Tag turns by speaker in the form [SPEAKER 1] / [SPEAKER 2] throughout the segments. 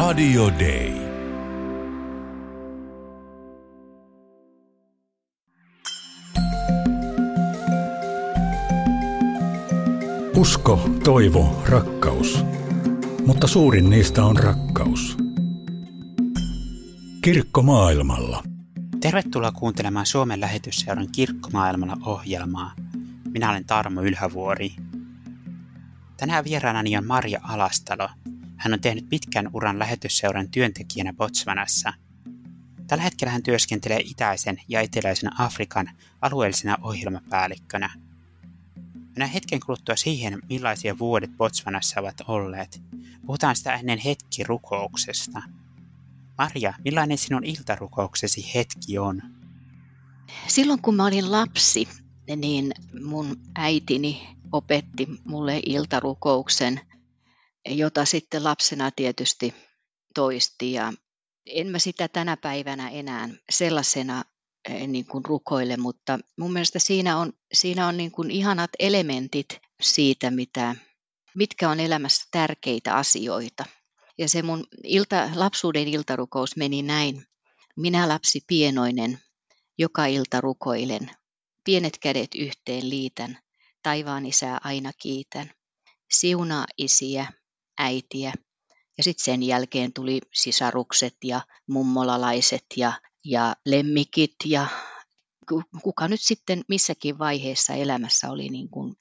[SPEAKER 1] Radio Day.
[SPEAKER 2] Usko, toivo, rakkaus. Mutta suurin niistä on rakkaus. Kirkko maailmalla.
[SPEAKER 3] Tervetuloa kuuntelemaan Suomen lähetysseuran Kirkkomaailmalla ohjelmaa. Minä olen Tarmo Ylhävuori. Tänään vieraanani on Marja Alastalo. Hän on tehnyt pitkän uran lähetysseuran työntekijänä Botswanassa. Tällä hetkellä hän työskentelee itäisen ja eteläisen Afrikan alueellisena ohjelmapäällikkönä. Mennään hetken kuluttua siihen, millaisia vuodet Botswanassa ovat olleet. Puhutaan sitä ennen hetki rukouksesta. Marja, millainen sinun iltarukouksesi hetki on?
[SPEAKER 4] Silloin kun mä olin lapsi, niin mun äitini opetti mulle iltarukouksen, jota sitten lapsena tietysti toisti. Ja en mä sitä tänä päivänä enää sellaisena eh, niin kuin rukoile, mutta mun mielestä siinä on, siinä on niin kuin ihanat elementit siitä, mitä, mitkä on elämässä tärkeitä asioita. Ja se mun ilta, lapsuuden iltarukous meni näin. Minä lapsi pienoinen, joka ilta rukoilen. Pienet kädet yhteen liitän, taivaan isää aina kiitän. Siunaa isiä, äitiä. Ja sitten sen jälkeen tuli sisarukset ja mummolalaiset ja, ja lemmikit ja kuka nyt sitten missäkin vaiheessa elämässä oli niin kuin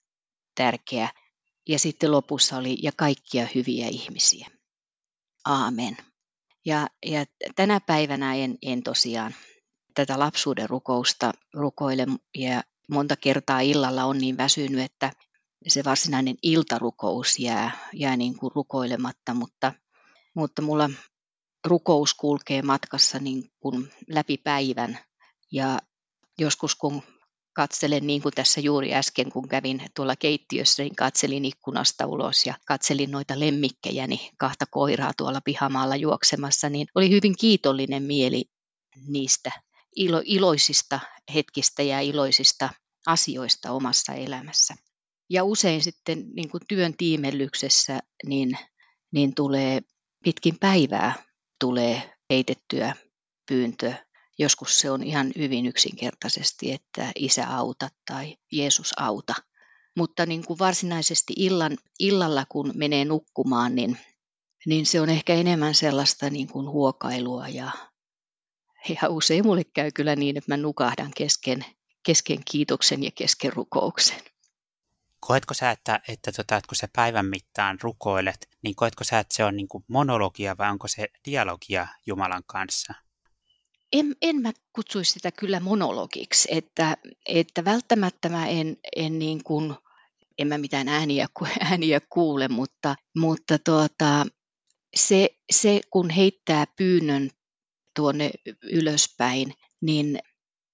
[SPEAKER 4] tärkeä. Ja sitten lopussa oli ja kaikkia hyviä ihmisiä. Aamen. Ja, ja tänä päivänä en, en tosiaan tätä lapsuuden rukousta rukoile ja monta kertaa illalla on niin väsynyt, että se varsinainen iltarukous jää, jää niin kuin rukoilematta, mutta, mutta mulla rukous kulkee matkassa niin kuin läpi päivän ja joskus kun katselen niin kuin tässä juuri äsken, kun kävin tuolla keittiössä, niin katselin ikkunasta ulos ja katselin noita lemmikkejäni, kahta koiraa tuolla pihamaalla juoksemassa, niin oli hyvin kiitollinen mieli niistä ilo, iloisista hetkistä ja iloisista asioista omassa elämässä. Ja usein sitten niin kuin työn tiimellyksessä niin, niin tulee pitkin päivää tulee heitettyä pyyntö Joskus se on ihan hyvin yksinkertaisesti, että isä auta tai Jeesus auta. Mutta niin kuin varsinaisesti illan, illalla, kun menee nukkumaan, niin, niin se on ehkä enemmän sellaista niin kuin huokailua. Ja, ja usein mulle käy kyllä niin, että mä nukahdan kesken, kesken kiitoksen ja kesken rukouksen.
[SPEAKER 3] Koetko sä, että, että, tota, että kun sä päivän mittaan rukoilet, niin koetko sä, että se on niin kuin monologia vai onko se dialogia Jumalan kanssa?
[SPEAKER 4] en, en mä kutsuisi sitä kyllä monologiksi, että, että välttämättä mä en, en niin kuin, en mä mitään ääniä, ääniä kuule, mutta, mutta tuota, se, se, kun heittää pyynnön tuonne ylöspäin, niin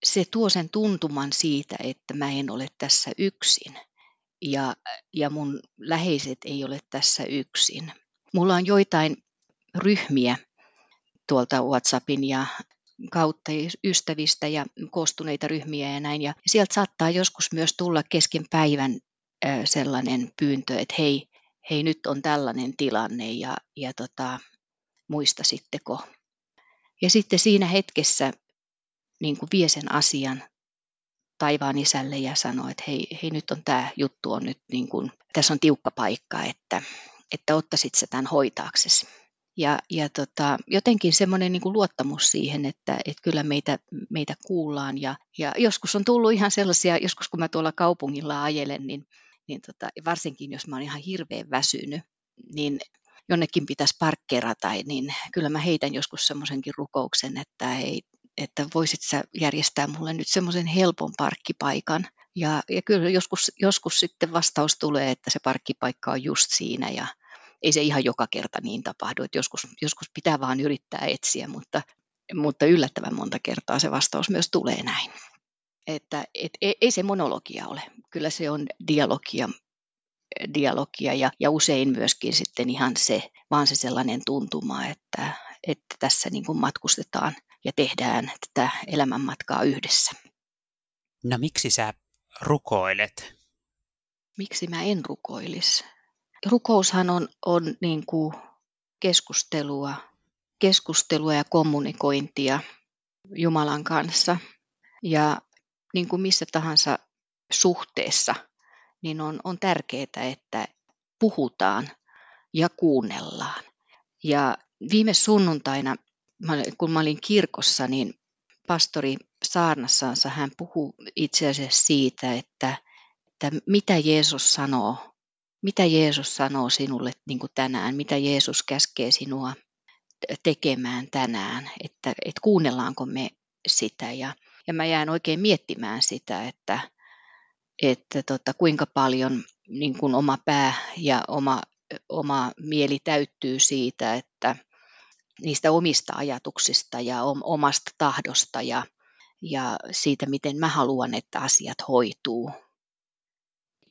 [SPEAKER 4] se tuo sen tuntuman siitä, että mä en ole tässä yksin ja, ja mun läheiset ei ole tässä yksin. Mulla on joitain ryhmiä tuolta WhatsAppin ja kautta ystävistä ja koostuneita ryhmiä ja näin. Ja sieltä saattaa joskus myös tulla kesken päivän sellainen pyyntö, että hei, hei nyt on tällainen tilanne ja, ja tota, muistasitteko. Ja sitten siinä hetkessä niin kuin vie sen asian taivaan isälle ja sanoo, että hei, hei nyt on tämä juttu on nyt niin kuin, tässä on tiukka paikka, että, että ottaisit sä tämän hoitaaksesi. Ja, ja tota, jotenkin semmoinen niin luottamus siihen, että, että kyllä meitä, meitä kuullaan. Ja, ja joskus on tullut ihan sellaisia, joskus kun mä tuolla kaupungilla ajelen, niin, niin tota, varsinkin jos mä oon ihan hirveän väsynyt, niin jonnekin pitäisi parkkeerata, niin kyllä mä heitän joskus semmoisenkin rukouksen, että, ei, että voisit sä järjestää mulle nyt semmoisen helpon parkkipaikan. Ja, ja kyllä joskus, joskus sitten vastaus tulee, että se parkkipaikka on just siinä ja, ei se ihan joka kerta niin tapahdu, että joskus, joskus pitää vaan yrittää etsiä, mutta, mutta yllättävän monta kertaa se vastaus myös tulee näin. Että et, ei, ei se monologia ole, kyllä se on dialogia, dialogia ja, ja usein myöskin sitten ihan se, vaan se sellainen tuntuma, että, että tässä niin kuin matkustetaan ja tehdään tätä elämänmatkaa yhdessä.
[SPEAKER 3] No miksi sä rukoilet?
[SPEAKER 4] Miksi mä en rukoilisi? rukoushan on, on niin kuin keskustelua keskustelua ja kommunikointia Jumalan kanssa. Ja niin kuin missä tahansa suhteessa, niin on, on tärkeää, että puhutaan ja kuunnellaan. Ja viime sunnuntaina, kun mä olin kirkossa, niin pastori saarnassaansa hän puhuu itse asiassa siitä, että, että mitä Jeesus sanoo, mitä Jeesus sanoo sinulle niin kuin tänään, mitä Jeesus käskee sinua tekemään tänään, että, että kuunnellaanko me sitä. Ja, ja mä jään oikein miettimään sitä, että, että tota, kuinka paljon niin kuin oma pää ja oma, oma mieli täyttyy siitä, että niistä omista ajatuksista ja omasta tahdosta ja, ja siitä, miten mä haluan, että asiat hoituu.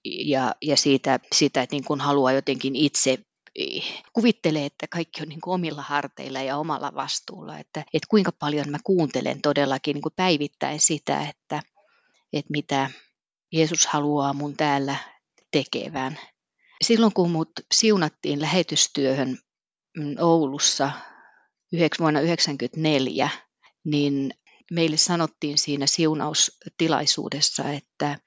[SPEAKER 4] Ja, ja siitä, siitä, että niin kuin haluaa jotenkin itse kuvittelee, että kaikki on niin kuin omilla harteilla ja omalla vastuulla, että, että kuinka paljon mä kuuntelen todellakin niin kuin päivittäin sitä, että, että mitä Jeesus haluaa mun täällä tekevän. Silloin kun mut siunattiin lähetystyöhön mm, Oulussa vuonna 1994, niin meille sanottiin siinä siunaustilaisuudessa, että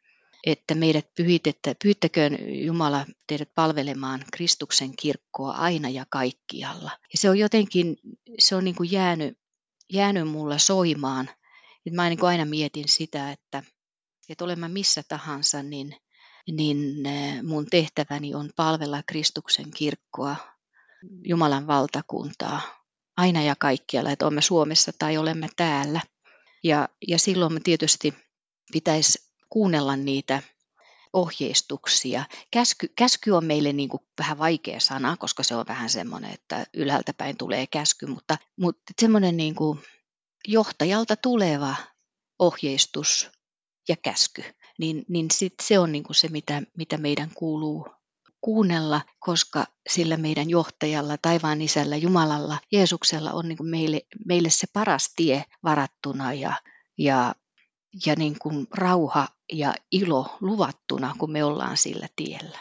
[SPEAKER 4] että meidät pyhitettä, pyyttäköön Jumala teidät palvelemaan Kristuksen kirkkoa aina ja kaikkialla. Ja se on jotenkin, se on niin kuin jäänyt, jäänyt mulla soimaan. Et mä niin kuin aina mietin sitä, että, että olen mä missä tahansa, niin, niin eh, mun tehtäväni on palvella Kristuksen kirkkoa, Jumalan valtakuntaa, aina ja kaikkialla, että olemme Suomessa tai olemme täällä. Ja, ja silloin me tietysti pitäisi kuunnella niitä ohjeistuksia. Käsky, käsky on meille niin kuin vähän vaikea sana, koska se on vähän semmoinen, että ylhäältä päin tulee käsky, mutta, mutta semmoinen niin kuin johtajalta tuleva ohjeistus ja käsky, niin, niin sit se on niin kuin se, mitä, mitä meidän kuuluu kuunnella, koska sillä meidän johtajalla, taivaan isällä, Jumalalla, Jeesuksella on niin kuin meille, meille se paras tie varattuna ja, ja ja niin kuin rauha ja ilo luvattuna, kun me ollaan sillä tiellä.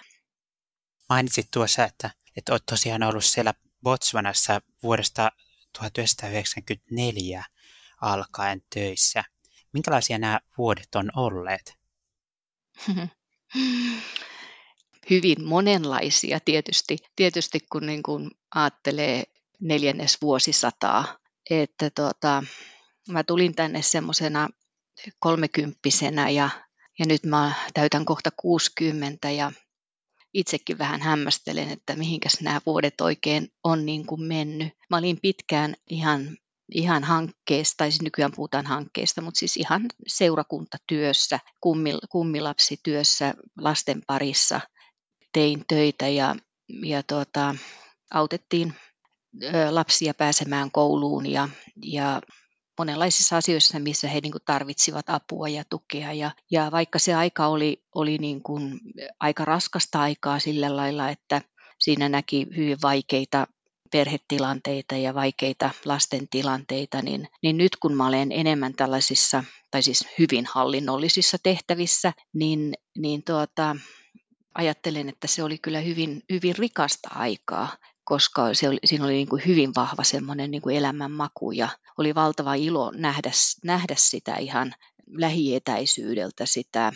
[SPEAKER 3] Mainitsit tuossa, että, että olet tosiaan ollut siellä Botswanassa vuodesta 1994 alkaen töissä. Minkälaisia nämä vuodet on olleet?
[SPEAKER 4] Hyvin monenlaisia tietysti, tietysti kun niin kuin ajattelee neljännes vuosisataa. Että tota, mä tulin tänne semmoisena kolmekymppisenä ja, ja nyt mä täytän kohta 60 ja itsekin vähän hämmästelen, että mihinkäs nämä vuodet oikein on niin kuin mennyt. Mä olin pitkään ihan, ihan hankkeesta, tai siis nykyään puhutaan hankkeesta, mutta siis ihan seurakuntatyössä, kummil, kummilapsityössä lasten parissa tein töitä ja, ja tuota, autettiin lapsia pääsemään kouluun ja, ja monenlaisissa asioissa, missä he niin kuin tarvitsivat apua ja tukea. Ja, ja vaikka se aika oli, oli niin kuin aika raskasta aikaa sillä lailla, että siinä näki hyvin vaikeita perhetilanteita ja vaikeita lasten tilanteita, niin, niin nyt kun mä olen enemmän tällaisissa, tai siis hyvin hallinnollisissa tehtävissä, niin, niin tuota, ajattelen, että se oli kyllä hyvin, hyvin rikasta aikaa koska se oli, siinä oli niin kuin hyvin vahva semmoinen niin elämänmaku ja oli valtava ilo nähdä, nähdä sitä ihan lähietäisyydeltä, sitä,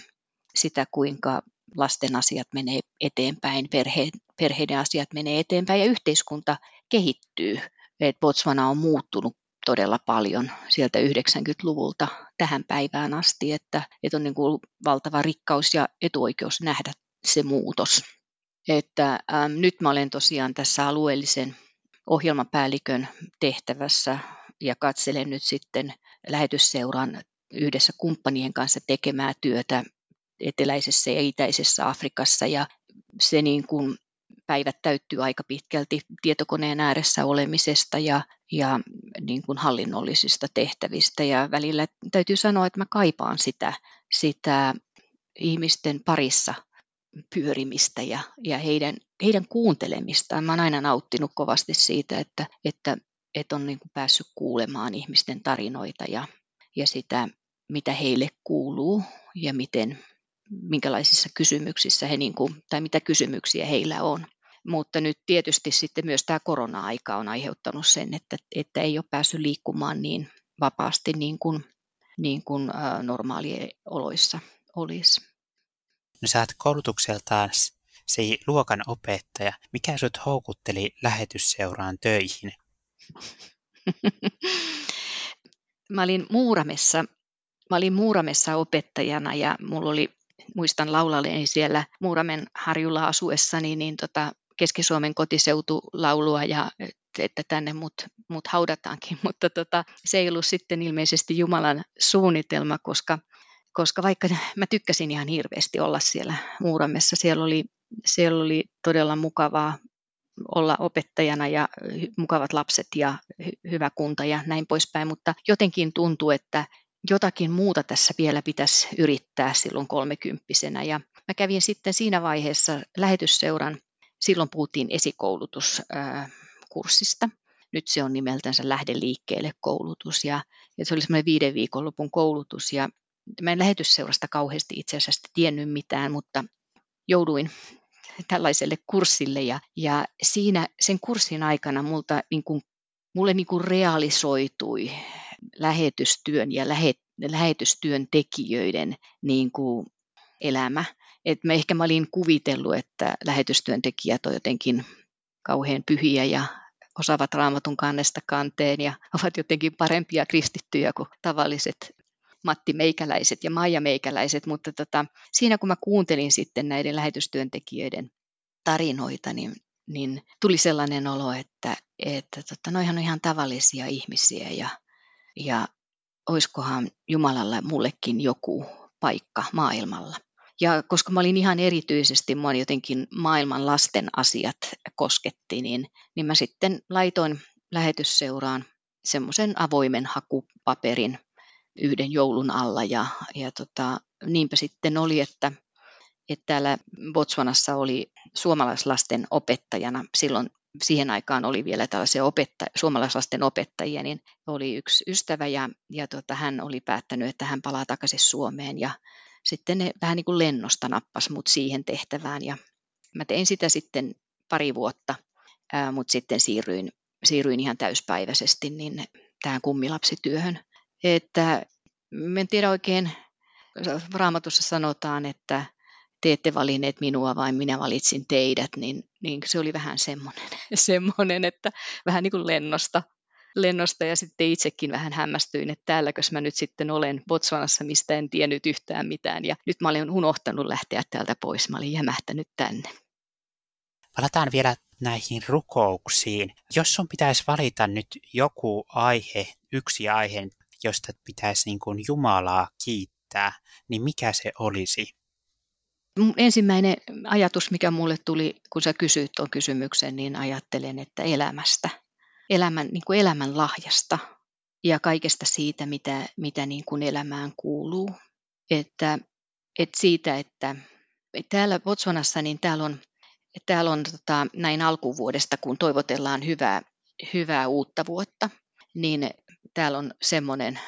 [SPEAKER 4] sitä kuinka lasten asiat menee eteenpäin, perhe, perheiden asiat menee eteenpäin ja yhteiskunta kehittyy. Et Botswana on muuttunut todella paljon sieltä 90-luvulta tähän päivään asti, että, että on niin kuin valtava rikkaus ja etuoikeus nähdä se muutos. Että ähm, nyt mä olen tosiaan tässä alueellisen ohjelmapäällikön tehtävässä ja katselen nyt sitten lähetysseuran yhdessä kumppanien kanssa tekemää työtä eteläisessä ja itäisessä Afrikassa. Ja se niin kuin päivät täyttyy aika pitkälti tietokoneen ääressä olemisesta ja, ja niin kuin hallinnollisista tehtävistä. Ja välillä täytyy sanoa, että mä kaipaan sitä, sitä ihmisten parissa pyörimistä ja, ja heidän, heidän kuuntelemistaan. Mä oon aina nauttinut kovasti siitä, että, että, että on niin kuin päässyt kuulemaan ihmisten tarinoita ja, ja sitä, mitä heille kuuluu ja miten, minkälaisissa kysymyksissä he, niin kuin, tai mitä kysymyksiä heillä on. mutta nyt tietysti sitten myös tämä korona-aika on aiheuttanut sen, että, että ei ole päässyt liikkumaan niin vapaasti niin kuin, niin kuin normaalioloissa olisi.
[SPEAKER 3] No sä oot koulutukseltaan se luokan opettaja. Mikä sut houkutteli lähetysseuraan töihin?
[SPEAKER 4] mä olin Muuramessa, mä olin Muuramessa opettajana ja mulla oli, muistan laulalleeni siellä Muuramen harjulla asuessani, niin tota, Keski-Suomen kotiseutulaulua ja että tänne mut, mut haudataankin, mutta tota, se ei ollut sitten ilmeisesti Jumalan suunnitelma, koska, koska vaikka mä tykkäsin ihan hirveästi olla siellä Muuramessa, siellä oli, siellä oli todella mukavaa olla opettajana ja mukavat lapset ja hyvä kunta ja näin poispäin, mutta jotenkin tuntuu, että jotakin muuta tässä vielä pitäisi yrittää silloin kolmekymppisenä. Ja mä kävin sitten siinä vaiheessa lähetysseuran, silloin puhuttiin esikoulutuskurssista. Nyt se on nimeltänsä Lähde liikkeelle koulutus ja, ja se oli semmoinen viiden viikonlopun koulutus ja mä en lähetysseurasta kauheasti itse asiassa tiennyt mitään, mutta jouduin tällaiselle kurssille ja, ja siinä sen kurssin aikana multa, niin kuin, mulle niin kuin realisoitui lähetystyön ja lähet, lähetystyön tekijöiden niin kuin elämä. Et mä ehkä mä olin kuvitellut, että lähetystyöntekijät on jotenkin kauhean pyhiä ja osaavat raamatun kannesta kanteen ja ovat jotenkin parempia kristittyjä kuin tavalliset Matti Meikäläiset ja Maija Meikäläiset, mutta tota, siinä kun mä kuuntelin sitten näiden lähetystyöntekijöiden tarinoita, niin, niin tuli sellainen olo, että, että tota, noihan on ihan tavallisia ihmisiä ja, ja oiskohan Jumalalla mullekin joku paikka maailmalla. Ja koska mä olin ihan erityisesti, mua jotenkin maailman lasten asiat kosketti, niin, niin mä sitten laitoin lähetysseuraan semmoisen avoimen hakupaperin yhden joulun alla. Ja, ja tota, niinpä sitten oli, että, että täällä Botswanassa oli suomalaislasten opettajana, silloin siihen aikaan oli vielä tällaisia opetta- suomalaislasten opettajia, niin oli yksi ystävä ja, ja tota, hän oli päättänyt, että hän palaa takaisin Suomeen. Ja sitten ne vähän niin kuin lennosta nappas mut siihen tehtävään. Ja mä tein sitä sitten pari vuotta, mutta sitten siirryin, siirryin ihan täyspäiväisesti niin tähän kummilapsityöhön. Että en tiedä oikein, raamatussa sanotaan, että te ette valinneet minua, vaan minä valitsin teidät, niin, niin se oli vähän semmoinen, semmoinen että vähän niin kuin lennosta, lennosta ja sitten itsekin vähän hämmästyin, että täälläkös mä nyt sitten olen Botswanassa, mistä en tiennyt yhtään mitään ja nyt mä olin unohtanut lähteä täältä pois, mä olin jämähtänyt tänne.
[SPEAKER 3] Palataan vielä näihin rukouksiin. Jos sun pitäisi valita nyt joku aihe, yksi aihe, josta pitäisi niin kuin Jumalaa kiittää, niin mikä se olisi?
[SPEAKER 4] Ensimmäinen ajatus, mikä mulle tuli, kun sä kysyit tuon kysymyksen, niin ajattelen, että elämästä, elämän, niin kuin elämän lahjasta ja kaikesta siitä, mitä, mitä niin kuin elämään kuuluu. Että, että siitä, että täällä Botswanassa, niin täällä on, täällä on tota, näin alkuvuodesta, kun toivotellaan hyvää, hyvää uutta vuotta, niin täällä on semmoinen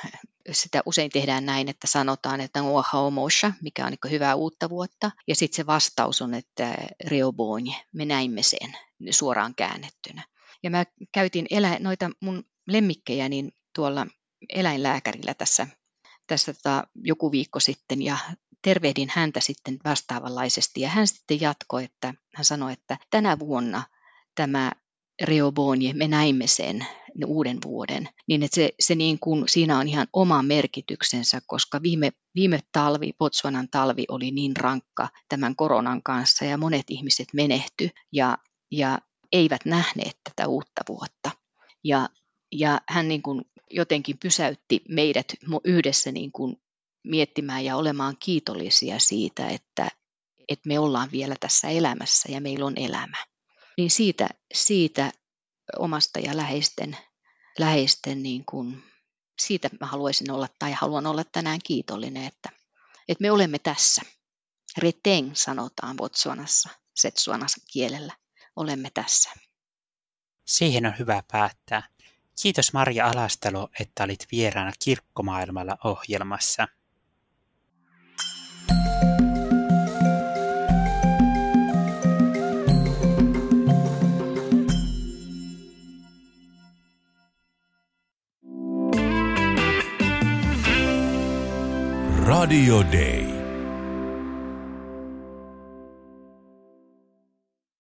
[SPEAKER 4] sitä usein tehdään näin, että sanotaan, että on haomosha, mikä on niin hyvää uutta vuotta. Ja sitten se vastaus on, että reobonje, me näimme sen suoraan käännettynä. Ja mä käytin elä, noita mun lemmikkejä niin tuolla eläinlääkärillä tässä, tässä tota, joku viikko sitten ja tervehdin häntä sitten vastaavanlaisesti. Ja hän sitten jatkoi, että hän sanoi, että tänä vuonna tämä Rehobonie, me näimme sen uuden vuoden, niin että se, se niin kuin, siinä on ihan oma merkityksensä, koska viime, viime talvi, Botswanan talvi oli niin rankka tämän koronan kanssa ja monet ihmiset menehty ja, ja eivät nähneet tätä uutta vuotta. Ja, ja hän niin kuin jotenkin pysäytti meidät yhdessä niin kuin miettimään ja olemaan kiitollisia siitä, että, että me ollaan vielä tässä elämässä ja meillä on elämä niin siitä, siitä omasta ja läheisten, läheisten niin kuin, siitä mä haluaisin olla tai haluan olla tänään kiitollinen, että, että me olemme tässä. Reteng sanotaan Botswanassa, Setsuanassa kielellä. Olemme tässä.
[SPEAKER 3] Siihen on hyvä päättää. Kiitos Marja Alastalo, että olit vieraana Kirkkomaailmalla ohjelmassa.
[SPEAKER 2] Radio Day.